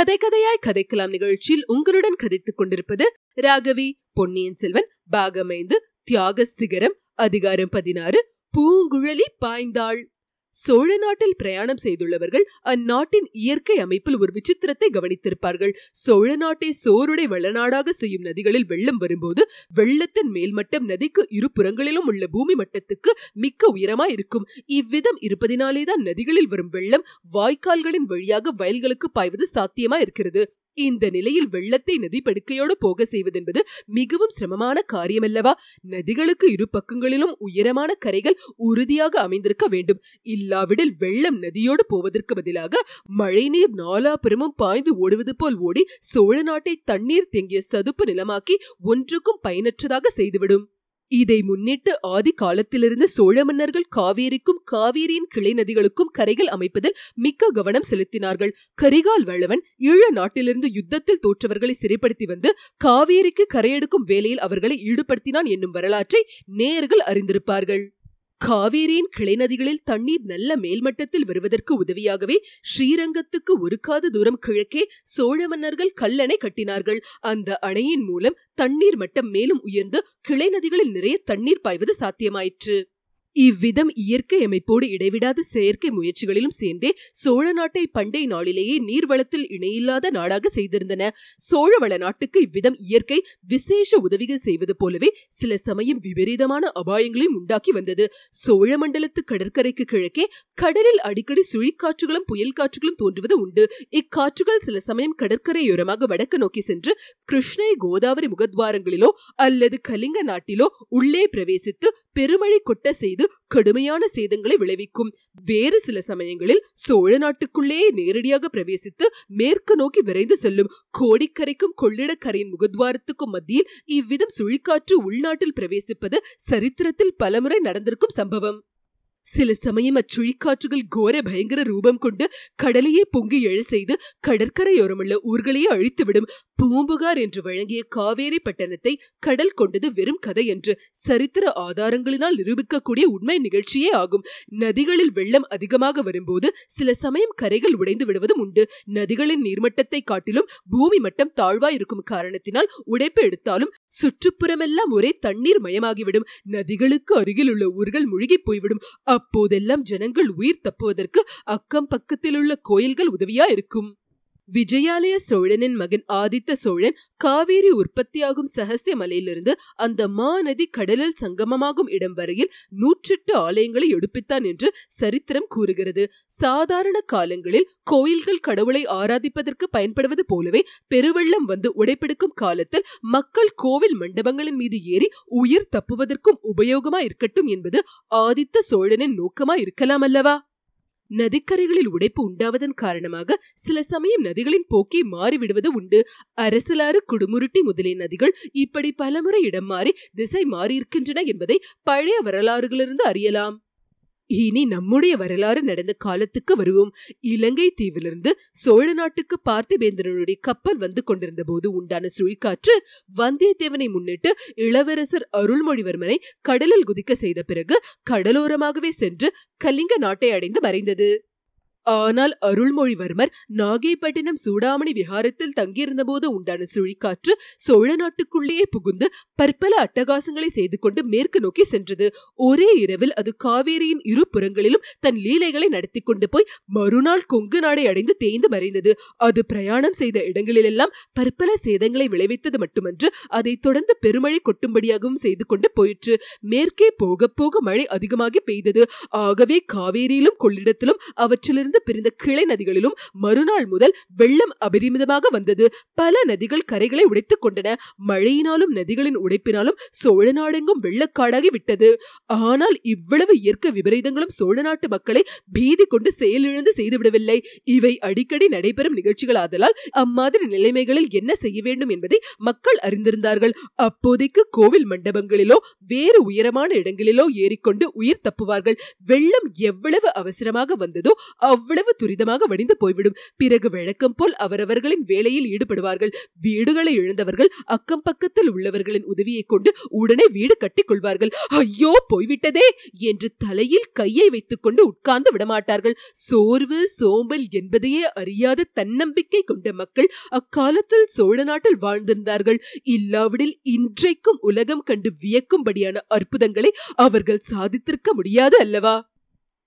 கதை கதையாய் கதைக்கலாம் நிகழ்ச்சியில் உங்களுடன் கதைத்துக் கொண்டிருப்பது ராகவி பொன்னியின் செல்வன் பாகமைந்து தியாக சிகரம் அதிகாரம் பதினாறு பூங்குழலி பாய்ந்தாள். சோழ நாட்டில் பிரயாணம் செய்துள்ளவர்கள் அந்நாட்டின் இயற்கை அமைப்பில் ஒரு விசித்திரத்தை கவனித்திருப்பார்கள். சோழ நாட்டை சோருடை வளநாடாக செய்யும் நதிகளில் வெள்ளம் வரும்போது வெள்ளத்தின் மேல்மட்டம் நதிக்கு இரு புறங்களிலும் உள்ள பூமி மட்டத்துக்கு மிக்க உயரமாய் இருக்கும். இவ்விதம் இருப்பதினாலேதான் நதிகளில் வரும் வெள்ளம் வாய்க்கால்களின் வழியாக வயல்களுக்கு பாய்வது சாத்தியமா இருக்கிறது. இந்த நிலையில் வெள்ளத்தை நதி படுக்கையோடு போக செய்வதென்பது மிகவும் சிரமமான காரியமல்லவா? நதிகளுக்கு இரு பக்கங்களிலும் உயரமான கரைகள் உறுதியாக அமைந்திருக்க வேண்டும். இல்லாவிடில் வெள்ளம் நதியோடு போவதற்கு பதிலாக மழைநீர் நாலாபுறமும் பாய்ந்து ஓடுவது போல் ஓடி சோழ நாட்டை தண்ணீர் தேங்கிய சதுப்பு நிலமாக்கி ஒன்றுக்கும் பயனற்றதாக செய்துவிடும். இதை முன்னிட்டு ஆதி காலத்திலிருந்து சோழ மன்னர்கள் காவேரிக்கும் காவேரியின் கிளை நதிகளுக்கும் கரைகள் அமைப்பதில் மிக்க கவனம் செலுத்தினார்கள். கரிகால் வளவன் ஈழ நாட்டிலிருந்து யுத்தத்தில் தோற்றவர்களை சிறைப்படுத்தி வந்து காவேரிக்கு கரையெடுக்கும் வேலையில் அவர்களை ஈடுபடுத்தினான் என்னும் வரலாற்றை நேர்கள் அறிந்திருப்பார்கள். காவேரியின் கிளை நதிகளில் தண்ணீர் நல்ல மேல்மட்டத்தில் வருவதற்கு உதவியாகவே ஸ்ரீரங்கத்துக்கு ஒருக்காத தூரம் கிழக்கே சோழ மன்னர்கள் கல்லணை கட்டினார்கள். அந்த அணையின் மூலம் தண்ணீர் மட்டம் மேலும் உயர்ந்து கிளை நதிகளில் நிறைய தண்ணீர் பாய்வது சாத்தியமாயிற்று. இவ்விதம் இயற்கை அமைப்போடு இடைவிடாத செயற்கை முயற்சிகளிலும் சேர்ந்தே சோழ நாட்டை பண்டை நாளிலேயே நீர்வளத்தில் இணையில்லாத நாடாக செய்திருந்தன. சோழவள நாட்டுக்கு இவ்விதம் இயற்கை விசேஷ உதவிகள் செய்வது போலவே சில சமயம் விபரீதமான அபாயங்களையும் உண்டாக்கி வந்தது. சோழ மண்டலத்து கடற்கரைக்கு கிழக்கே கடலில் அடிக்கடி சுழிக்காற்றுகளும் புயல் காற்றுகளும் தோன்றுவது உண்டு. இக்காற்றுகள் சில சமயம் கடற்கரையோரமாக வடக்கு நோக்கி சென்று கிருஷ்ணை கோதாவரி முகத்வாரங்களிலோ அல்லது கலிங்க நாட்டிலோ உள்ளே பிரவேசித்து பெருமழை கொட்ட செய்து கடுமையான சேதங்களை விளைவிக்கும். வேறு சில சமயங்களில் சோழ நாட்டுக்குள்ளே நேரடியாக பிரவேசித்து மேற்கு நோக்கி விரைந்து செல்லும் கோடிக்கரைக்கும் கொள்ளிடக்கரையின் முகத்வாரத்துக்கும் மத்தியில் இவ்விதம் சுழிக்காற்று உள்நாட்டில் பிரவேசிப்பது சரித்திரத்தில் பலமுறை நடந்திருக்கும் சம்பவம். சில சமயம் அச்சுழிக்காற்றுகள் கோர பயங்கர ரூபம் கொண்டு கடலையே பொங்கி எழ செய்து கடற்கரையோரமுள்ள ஊர்களையே அழித்துவிடும் பூம்புகார் என்று வழங்கிய காவேரி பட்டணத்தை கடல் கொண்டது வெறும் கதை என்று சரித்திர ஆதாரங்களினால் நிரூபிக்கக்கூடிய உண்மை நிகழ்ச்சியே ஆகும். நதிகளில் வெள்ளம் அதிகமாக வரும்போது சில சமயம் கரைகள் உடைந்து விடுவதும் உண்டு. நதிகளின் நீர்மட்டத்தை காட்டிலும் பூமி மட்டம் தாழ்வாய் இருக்கும் காரணத்தினால் உடைப்பு எடுத்தாலும் சுற்றுப்புறமெல்லாம் ஒரே தண்ணீர் மயமாகிவிடும். நதிகளுக்கு அருகில் உள்ள ஊர்கள் முழுகி போய்விடும். அப்போதெல்லாம் ஜனங்கள் உயிர் தப்புவதற்கு அக்கம் பக்கத்தில் உள்ள கோயில்கள் உதவியா இருக்கும். விஜயாலய சோழனின் மகன் ஆதித்த சோழன் காவேரி உற்பத்தியாகும் சகசிய மலையிலிருந்து அந்த மாநதி கடலில் சங்கமமாகும் இடம் வரையில் நூற்றெட்டு ஆலயங்களை எடுப்பித்தான் என்று சரித்திரம் கூறுகிறது. சாதாரண காலங்களில் கோயில்கள் கடவுளை ஆராதிப்பதற்கு பயன்படுவது போலவே பெருவெள்ளம் வந்து உடைப்பெடுக்கும் காலத்தில் மக்கள் கோவில் மண்டபங்களின் மீது ஏறி உயிர் தப்புவதற்கும் உபயோகமா இருக்கட்டும் என்பது ஆதித்த சோழனின் நோக்கமா இருக்கலாம் அல்லவா? நதிக்கரைகளில் உடைப்பு உண்டாவதன் காரணமாக சில சமயம் நதிகளின் போக்கை மாறிவிடுவது உண்டு. அரசலாறு குடுமுருட்டி முதலிய நதிகள் இப்படி பலமுறை இடம் மாறி திசை மாறியிருக்கின்றன என்பதை பழைய வரலாறுகளிலிருந்து அறியலாம். இனி நம்முடைய வரலாறு நடந்த காலத்துக்கு வருவோம். இலங்கை தீவிலிருந்து சோழ நாட்டுக்கு பார்த்திபேந்திரனுடைய கப்பல் வந்து கொண்டிருந்த போது உண்டான சுழிக்காற்று வந்தியத்தேவனை முன்னிட்டு இளவரசர் அருள்மொழிவர்மனை கடலில் குதிக்க செய்த பிறகு கடலோரமாகவே சென்று கலிங்க நாட்டை அடைந்து மறைந்தது. ஆனால் அருள்மொழிவர்மர் நாகைப்பட்டினம் சூடாமணி விஹாரத்தில் தங்கியிருந்தபோது உண்டான சுழிக்காற்று சோழ நாட்டுக்குள்ளேயே புகுந்து பற்பல அட்டகாசங்களை செய்து கொண்டு மேற்கு நோக்கி சென்றது. ஒரே இரவில் அது காவேரியின் இரு புறங்களிலும் தன் லீலைகளை நடத்தி கொண்டு போய் மறுநாள் கொங்கு நாடை அடைந்து தேய்ந்து மறைந்தது. அது பிரயாணம் செய்த இடங்களிலெல்லாம் பற்பல சேதங்களை விளைவித்தது மட்டுமன்று அதை தொடர்ந்து பெருமழை கொட்டும்படியாகவும் செய்து கொண்டு போயிற்று. மேற்கே போக போக மழை அதிகமாகி பெய்தது. ஆகவே காவேரியிலும் கொள்ளிடத்திலும் அவற்றிலிருந்து இருந்து பிரிந்த கிளை நதிகளிலும் மறுநாள் முதல் வெள்ளம் அபரிமிதமாக வந்தது. பல நதிகள் கரைகளை உடைத்துக் கொண்டன. மழையினாலும் நதிகளின் உடைப்பினாலும் சோழ நாடெங்கும் வெள்ளக்காடாகி விட்டது. ஆனால் இவ்வளவு இயற்கை விபரீதங்களும் சோழ நாட்டு மக்களை பீதி கொண்டு செயலிழந்து செய்துவிடவில்லை. இவை அடிக்கடி நடைபெறும் நிகழ்ச்சிகள் ஆதலால் அம்மாதிரி நிலைமைகளில் என்ன செய்ய வேண்டும் என்பதை மக்கள் அறிந்திருந்தார்கள். அப்போதைக்கு கோவில் மண்டபங்களிலோ வேறு உயரமான இடங்களிலோ ஏறிக்கொண்டு உயிர் தப்புவார்கள். வெள்ளம் எவ்வளவு அவசரமாக வந்ததோ அவ்வளவு துரிதமாக வடிந்து போய்விடும். பிறகு வழக்கம் போல் அவரவர்களின் வேலையில் ஈடுபடுவார்கள். வீடுகளை இழந்தவர்கள் அக்கம் பக்கத்தில் உள்ளவர்களின் உதவியைக் கொண்டு உடனே வீடு கட்டிக் கொள்வார்கள். ஐயோ போய்விட்டதே! என்று தலையில் கையை வைத்துக் கொண்டு உட்கார்ந்து விடமாட்டார்கள். சோர்வு சோம்பல் என்பதையே அறியாத தன்னம்பிக்கை கொண்ட மக்கள் அக்காலத்தில் சோழ நாட்டில் வாழ்ந்திருந்தார்கள். இல்லாவிடில் இன்றைக்கும் உலகம் கண்டு வியக்கும்படியான அற்புதங்களை அவர்கள் சாதித்திருக்க முடியாது அல்லவா?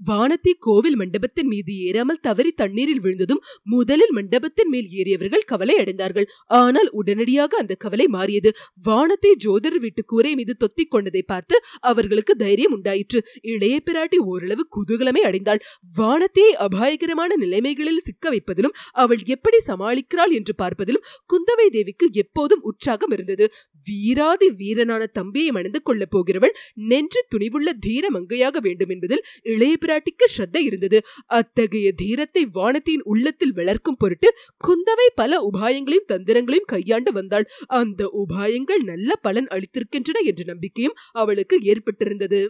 வானத்தி கோவில் மண்டபத்தின் மீது ஏறாமல் தவறி தண்ணீரில் விழுந்ததும் முதலில் மண்டபத்தின் மேல் ஏறியவர்கள் கவலை அடைந்தார்கள். ஆனால் உடனடியாக அந்த கவலை மாறியது. வானத்தை ஜோதர் வீட்டு கூரை மீது தொத்திக் கொண்டதை பார்த்து அவர்களுக்கு தைரியம் உண்டாயிற்று. இளைய பிராட்டி ஓரளவு குதூகலமே அடைந்தாள். வானத்தையை அபாயகரமான நிலைமைகளில் சிக்க வைப்பதிலும் அவள் எப்படி சமாளிக்கிறாள் என்று பார்ப்பதிலும் குந்தவை தேவிக்கு எப்போதும் உற்சாகம் இருந்தது. வீராதி வீரனான தம்பியை மணந்து கொள்ளப் போகிறவள் நென்று துணிவுள்ள தீர மங்கையாக வேண்டும் என்பதில் இளைய பிராட்டிக்கு ஸ்ரத்த இருந்தது. அத்தகைய தீரத்தை வானத்தின் உள்ளத்தில் வளர்க்கும் பொருட்டு குந்தவை பல உபாயங்களையும் தந்திரங்களையும் கையாண்டு வந்தாள். அந்த உபாயங்கள் நல்ல பலன் அளித்திருக்கின்றன என்ற நம்பிக்கையும் அவளுக்கு ஏற்பட்டிருந்தது.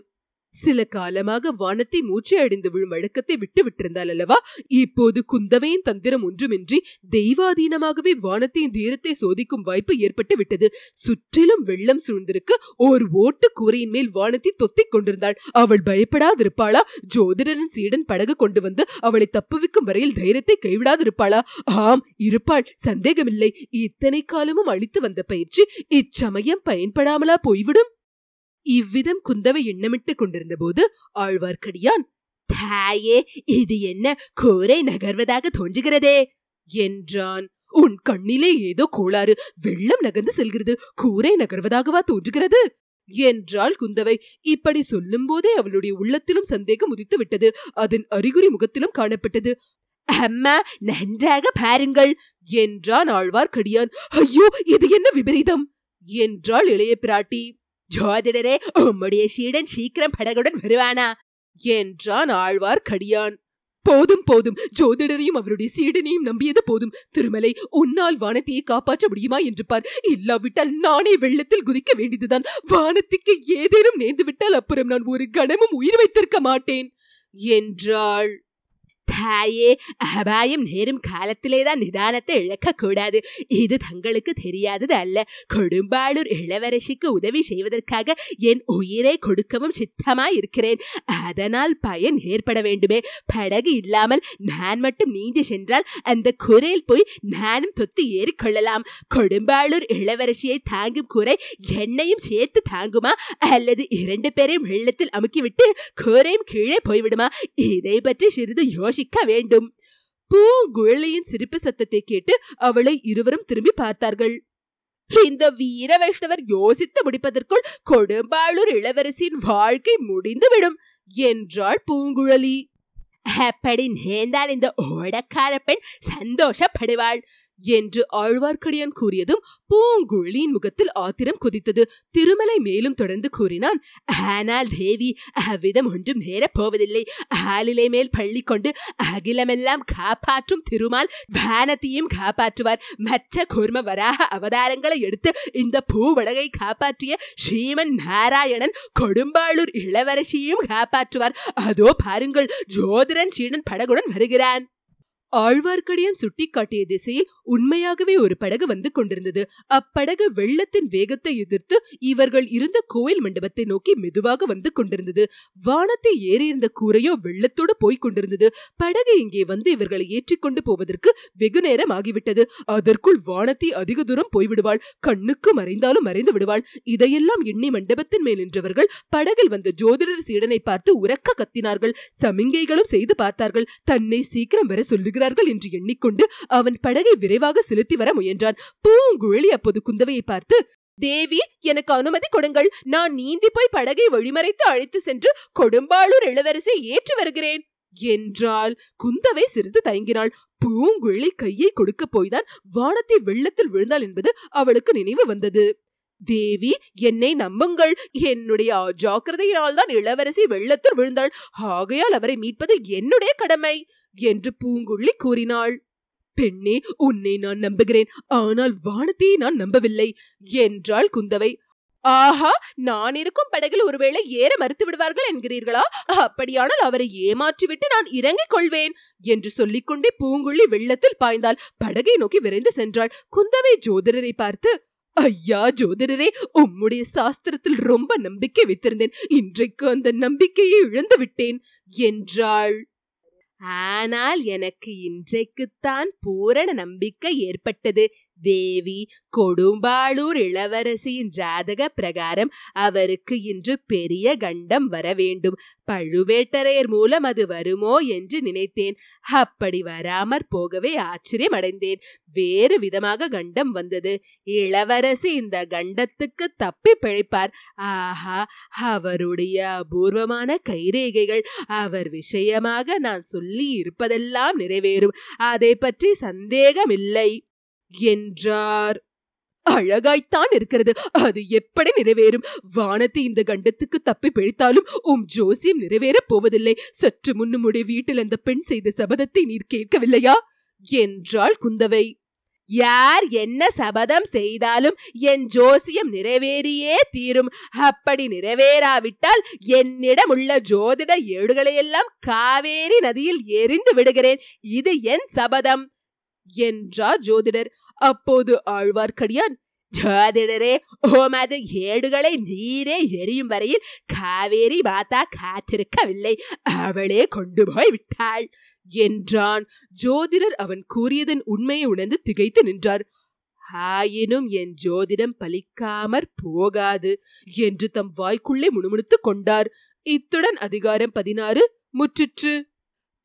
சில காலமாக வானத்தை மூச்சை அடைந்து விழும் வழக்கத்தை விட்டு விட்டிருந்தாள் அல்லவா? இப்போது குந்தவையின் தந்திரம் ஒன்றுமின்றி தெய்வாதீனமாகவே வானத்தின் தீரத்தை சோதிக்கும் வாய்ப்பு ஏற்பட்டு விட்டது. சுற்றிலும் வெள்ளம் சூழ்ந்திருக்கு ஓர் ஓட்டு கூரையின் மேல் வானத்தை தொத்திக் கொண்டிருந்தாள். அவள் பயப்படாதிருப்பாளா? ஜோதிடனின் சீடன் படகு கொண்டு வந்து அவளை தப்புவிக்கும் வரையில் தைரியத்தை கைவிடாதிருப்பாளா? ஆம் இருப்பாள். சந்தேகமில்லை. இத்தனை காலமும் அளித்து வந்த பயிற்சி இச்சமயம் பயன்படாமலா போய்விடும்? இவ்விதம் குந்தவை எண்ணமிட்டுக் கொண்டிருந்த போது ஆழ்வார்க்கடியான் தாயே இது என்ன கோரை நகர்வதாக தோன்றுகிறதே! என்றான். உன் கண்ணிலே ஏதோ கோளாறு வெள்ளம் நகர்ந்து செல்கிறது. கூரை நகர்வதாகவா தோன்றுகிறது? என்றாள் குந்தவை. இப்படி சொல்லும் போதே அவளுடைய உள்ளத்திலும் சந்தேகம் உதித்து விட்டது. அதன் அறிகுறி முகத்திலும் காணப்பட்டது. அம்மா நன்றாக பாருங்கள்! என்றான் ஆழ்வார்க்கடியான் ஐயோ இது என்ன விபரீதம்! என்றாள் இளைய பிராட்டி. ஜோதிடரே உம்முடைய சீடன் சீக்கிரம் படகுடன் வருவானா? என்றான் ஆழ்வார் கடியான். போதும் போதும். ஜோதிடரையும் அவருடைய சீடனையும் நம்பியது போதும். திருமலை உன்னால் வானத்தையே காப்பாற்ற முடியுமா என்று பார். இல்லாவிட்டால் நானே வெள்ளத்தில் குதிக்க வேண்டியதுதான். வானத்துக்கு ஏதேனும் நேர்ந்து விட்டால் அப்புறம் நான் ஒரு கணமும் உயிர் வைத்திருக்க மாட்டேன் என்றாள். தாயே அபாயம் நேரும் காலத்திலேதான் நிதானத்தை இழக்கக்கூடாது. இது தங்களுக்கு தெரியாதது அல்ல கொடும்பாளூர் இளவரசிக்கு உதவி செய்வதற்காக என் உயிரை கொடுக்கவும் சித்தமாய் இருக்கிறேன் அதனால் பயன் ஏற்பட வேண்டுமே. படகு இல்லாமல் நான் மட்டும் நீந்தி சென்றால் அந்த குரையில் போய் நானும் தொத்து ஏறிக்கொள்ளலாம். கொடும்பாளூர் இளவரசியை தாங்கும் குறை என்னையும் சேர்த்து தாங்குமா? அல்லது இரண்டு பேரையும் வெள்ளத்தில் அமுக்கிவிட்டு குறையும் கீழே போய்விடுமா? இதை பற்றி சிறிது யோசி யோசிக்க வேண்டும். பூங்குழலியின் சிரிப்பு சத்தத்தை கேட்டு அவளை இருவரும் திரும்பி பார்த்தார்கள். இந்த வீர வைஷ்ணவர் யோசித்து முடிப்பதற்குள் கொடும்பாளூர் இளவரசியின் வாழ்க்கை முடிந்துவிடும் என்றாள் பூங்குழலி. அப்படி நேர்ந்தால் இந்த ஓடக்கார பெண் சந்தோஷப்படுவாள். என்று ஆழ்வார்க்கடியான் கூறியதும் பூங்குழலியின் முகத்தில் ஆத்திரம் குதித்தது. திருமலை மேலும் தொடர்ந்து கூறினான் ஆனால் தேவி அவ்விதம் ஒன்றும் நேரப்போவதில்லை ஆளிலை மேல் பள்ளி கொண்டு அகிலமெல்லாம் காப்பாற்றும் திருமால் வானத்தையும் காப்பாற்றுவார். மற்ற கூர்ம வராக அவதாரங்களை எடுத்து இந்த பூவடகை காப்பாற்றிய ஸ்ரீமன் நாராயணன் கொடும்பாளூர் இளவரசியையும் காப்பாற்றுவார். அதோ பாருங்கள் ஜோதிரன் சீடன் படகுடன் வருகிறான். ஆழ்வார்க்கடியான் சுட்டிக்காட்டிய திசையில் உண்மையாகவே ஒரு படகு வந்து கொண்டிருந்தது. அப்படகு வெள்ளத்தின் வேகத்தை எதிர்த்து இவர்கள் இருந்த கோயில் மண்டபத்தை நோக்கி மெதுவாக வந்து கொண்டிருந்தது. வானத்தை ஏறியிருந்த கூரையோ வெள்ளத்தோடு போய்க் கொண்டிருந்தது. படகு இங்கே வந்து இவர்களை ஏற்றிக்கொண்டு போவதற்கு வெகு நேரம் ஆகிவிட்டது. அதற்குள் வானத்தை அதிக தூரம் போய்விடுவாள். கண்ணுக்கு மறைந்தாலும் மறைந்து விடுவாள். இதையெல்லாம் எண்ணி மண்டபத்தின் மேல் நின்றவர்கள் படகில் வந்த ஜோதிடர் சீடனை பார்த்து உறக்க கத்தினார்கள். சமிங்கைகளும் செய்து பார்த்தார்கள். தன்னை சீக்கிரம் வர சொல்லுகிறார்கள் என்று எண்ணிக்கொண்டு அவன் படகை விரைவாக செலுத்தி வர முயன்றான். பூங்குழலி அப்போது குந்தவையை பார்த்து தேவி எனக்கு அனுமதி கொடுங்கள். நான் நீந்தி போய் படகை வழிமறைத்து அழைத்து சென்று கொடும்பாளூர் இளவரசை ஏற்றி வருகிறேன். என்றால் குந்தவை சிறிது தயங்கினாள். பூங்குழலி கையை கொடுக்க போய்தான் வானத்தை வெள்ளத்தில் விழுந்தாள் என்பது அவளுக்கு நினைவு வந்தது. தேவி என்னை நம்புங்கள். என்னுடைய அஜாக்கிரதையினால் தான் இளவரசி வெள்ளத்தில் விழுந்தாள். ஆகையால் அவரை மீட்பது என்னுடைய கடமை. என்று பூங்குழலி கூறினாள். பெண்ணே உன்னை நான் நம்புகிறேன். ஆனால் வானத்தையே நான் நம்பவில்லை என்றாள் குந்தவை. ஆஹா நான் இருக்கும் படகில் ஒருவேளை ஏற மறுத்து விடுவார்கள் என்கிறீர்களா? அப்படியானால் அவரை ஏமாற்றிவிட்டு நான் இறங்கிக் கொள்வேன் என்று சொல்லிக்கொண்டே பூங்குழி வெள்ளத்தில் பாய்ந்தால் படகை நோக்கி விரைந்து சென்றாள். குந்தவை ஜோதிடரை பார்த்து ஐயா ஜோதிடரே உம்முடைய சாஸ்திரத்தில் ரொம்ப நம்பிக்கை வைத்திருந்தேன். இன்றைக்கு அந்த நம்பிக்கையை இழந்து விட்டேன் என்றாள். ஆனால் எனக்கு இன்றைக்குத்தான் பூரண நம்பிக்கை ஏற்பட்டது. தேவி கொடும்பாளூர் இளவரசியின் ஜாதக பிரகாரம் அவருக்கு இன்று பெரிய கண்டம் வர வேண்டும். பழுவேட்டரையர் மூலம் அது வருமோ என்று நினைத்தேன். அப்படி வராமற் போகவே ஆச்சரியமடைந்தேன். வேறு விதமாக கண்டம் வந்தது. இளவரசி இந்த கண்டத்துக்கு தப்பி பிழைப்பார். ஆஹா அவருடைய அபூர்வமான கைரேகைகள் அவர் விஷயமாக நான் சொல்லி இருப்பதெல்லாம் நிறைவேறும். அதை பற்றி சந்தேகமில்லை. என்றார். அழகாய்த்தான் இருக்கிறது. அது எப்படி நிறைவேறும்? வானத்தை இந்த கண்டத்துக்கு தப்பி பிழைத்தாலும் உம் ஜோசியம் நிறைவேறப் போவதில்லை. சற்று முன்னுமுடைய வீட்டில் அந்த பெண் செய்த சபதத்தை நீர் கேட்கவில்லையா? என்றாள் குந்தவை. யார் என்ன சபதம் செய்தாலும் என் ஜோசியம் நிறைவேறியே தீரும். அப்படி நிறைவேறாவிட்டால் என்னிடம் உள்ள ஜோதிட ஏடுகளையெல்லாம் காவேரி நதியில் எரிந்து விடுகிறேன். இது என் சபதம். என்றார் ஜோதிடர். அப்போது ஆழ்வார்க்கடியான் ஜோதிடரே ஓமது ஏடுகளை நீரே எரியும் வரையில் காவேரி மாதா காத்திருக்கவில்லை. அவளே கொண்டு போய் விட்டாள். என்றான். ஜோதிடர் அவன் கூறியதன் உண்மையை உணர்ந்து திகைத்து நின்றார். ஆயினும் என் ஜோதிடம் பலிக்காமற் போகாது என்று தம் வாய்க்குள்ளே முணுமுணுத்துக் கொண்டார். இத்துடன் அதிகாரம் பதினாறு முற்றிற்று.